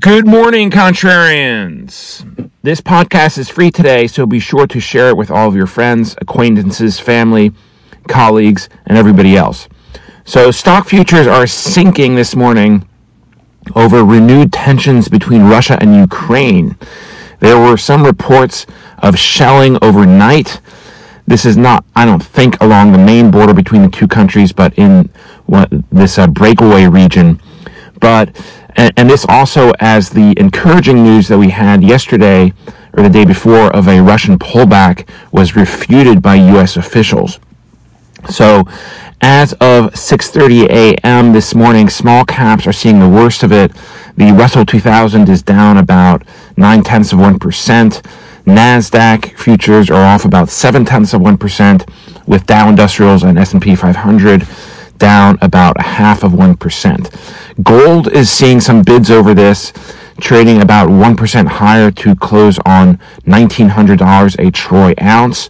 Good morning, contrarians. This podcast is free today, so be sure to share it with all of your friends, acquaintances, family, colleagues, and everybody else. So, stock futures are sinking this morning over renewed tensions between Russia and Ukraine. There were some reports of shelling overnight. This is not, I don't think, along the main border between the two countries, but in what, this uh, breakaway region. But and, and this also as the encouraging news that we had yesterday or the day before of a Russian pullback was refuted by U.S. officials. So, as of 6:30 a.m. this morning, small caps are seeing the worst of it. The Russell 2000 is down about nine tenths of one percent. Nasdaq futures are off about seven tenths of one percent, with Dow Industrials and S&P 500 down about a half of 1%. Gold is seeing some bids over this, trading about 1% higher to close on $1,900 a troy ounce.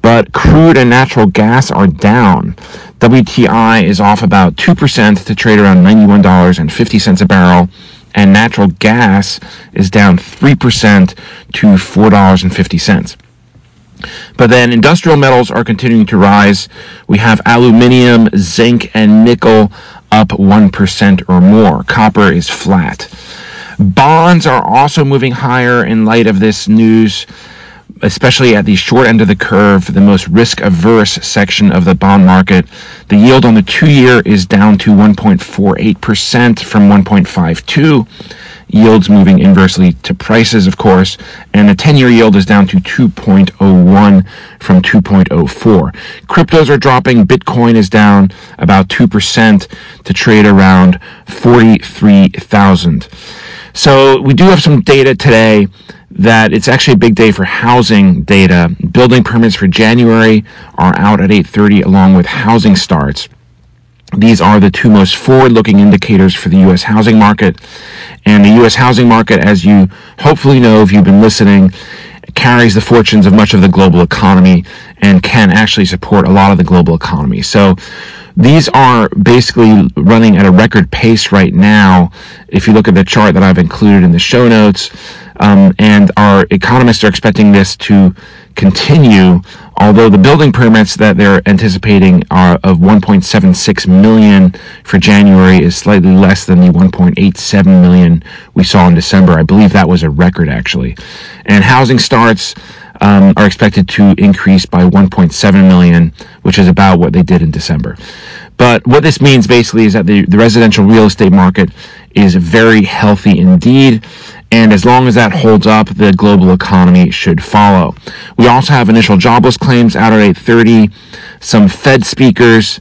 But crude and natural gas are down. WTI is off about 2% to trade around $91.50 a barrel, and natural gas is down 3% to $4.50. But then industrial metals are continuing to rise. We have aluminium, zinc, and nickel up 1% or more. Copper is flat. Bonds are also moving higher in light of this news, especially at the short end of the curve, the most risk averse section of the bond market. The yield on the two year is down to 1.48% from 1.52 yields moving inversely to prices, of course, and the 10 year yield is down to 2.01 from 2.04. Cryptos are dropping. Bitcoin is down about 2% to trade around 43,000. So we do have some data today that it's actually a big day for housing data. Building permits for January are out at 8:30 along with housing starts. These are the two most forward looking indicators for the U.S. housing market. And the U.S. housing market, as you hopefully know if you've been listening, carries the fortunes of much of the global economy and can actually support a lot of the global economy. So these are basically running at a record pace right now. If you look at the chart that I've included in the show notes, um, and our economists are expecting this to continue although the building permits that they're anticipating are of 1.76 million for January is slightly less than the 1.87 million we saw in December. I believe that was a record actually. And housing starts um, are expected to increase by 1.7 million, which is about what they did in December. But what this means basically is that the, the residential real estate market is very healthy indeed. And as long as that holds up, the global economy should follow. We also have initial jobless claims out at 830, some Fed speakers,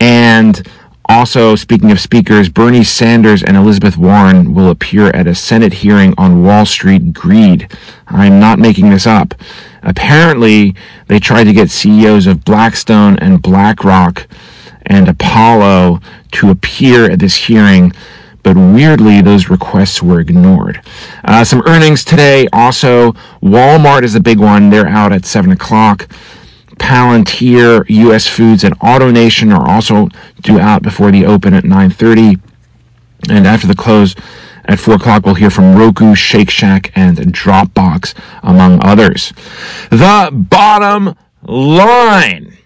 and also, speaking of speakers, Bernie Sanders and Elizabeth Warren will appear at a Senate hearing on Wall Street greed. I'm not making this up. Apparently, they tried to get CEOs of Blackstone and BlackRock and Apollo to appear at this hearing but weirdly, those requests were ignored. Uh, some earnings today also. Walmart is a big one. They're out at 7 o'clock. Palantir, U.S. Foods, and AutoNation are also due out before the open at 9.30. And after the close at 4 o'clock, we'll hear from Roku, Shake Shack, and Dropbox, among others. The bottom line.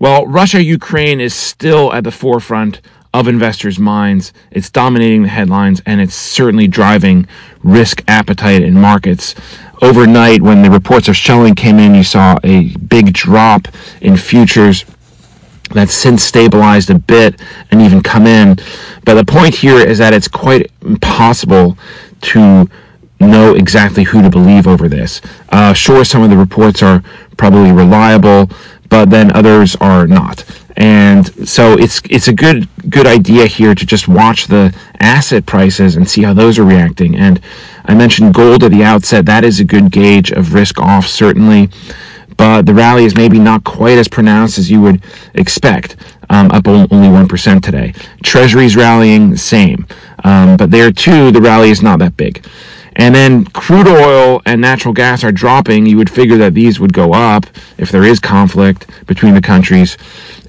Well, Russia Ukraine is still at the forefront of investors' minds. It's dominating the headlines and it's certainly driving risk appetite in markets. Overnight, when the reports of shelling came in, you saw a big drop in futures that's since stabilized a bit and even come in. But the point here is that it's quite impossible to know exactly who to believe over this. Uh, sure, some of the reports are probably reliable, but then others are not. And so it's it's a good good idea here to just watch the asset prices and see how those are reacting. And I mentioned gold at the outset. That is a good gauge of risk off, certainly. But the rally is maybe not quite as pronounced as you would expect. Um, up only 1% today. Treasuries rallying, same. Um, but there too, the rally is not that big. And then crude oil and natural gas are dropping. You would figure that these would go up if there is conflict between the countries.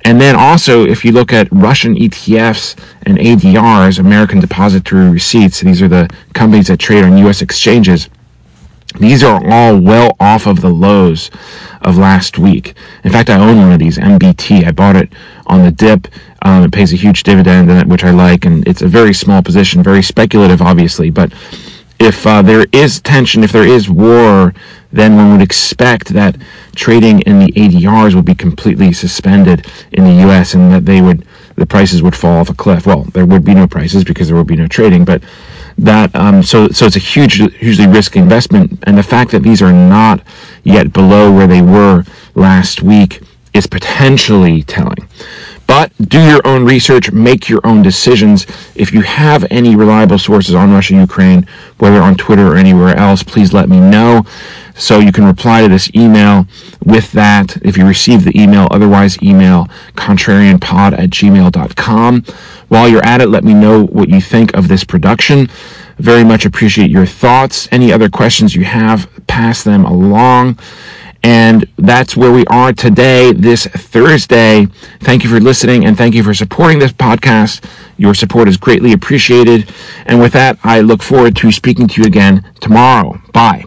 And then also, if you look at Russian ETFs and ADRs, American Depository Receipts, these are the companies that trade on U.S. exchanges. These are all well off of the lows of last week. In fact, I own one of these, MBT. I bought it on the dip. Um, it pays a huge dividend, which I like, and it's a very small position, very speculative, obviously. But if uh, there is tension, if there is war, then one would expect that trading in the ADRs would be completely suspended in the U.S. and that they would the prices would fall off a cliff. Well, there would be no prices because there would be no trading, but that um, so so it's a huge hugely risky investment, and the fact that these are not yet below where they were last week is potentially telling. But do your own research, make your own decisions. If you have any reliable sources on Russia Ukraine, whether on Twitter or anywhere else, please let me know. So you can reply to this email with that if you receive the email. Otherwise, email contrarianpod at gmail.com. While you're at it, let me know what you think of this production. Very much appreciate your thoughts. Any other questions you have, pass them along. And that's where we are today, this Thursday. Thank you for listening and thank you for supporting this podcast. Your support is greatly appreciated. And with that, I look forward to speaking to you again tomorrow. Bye.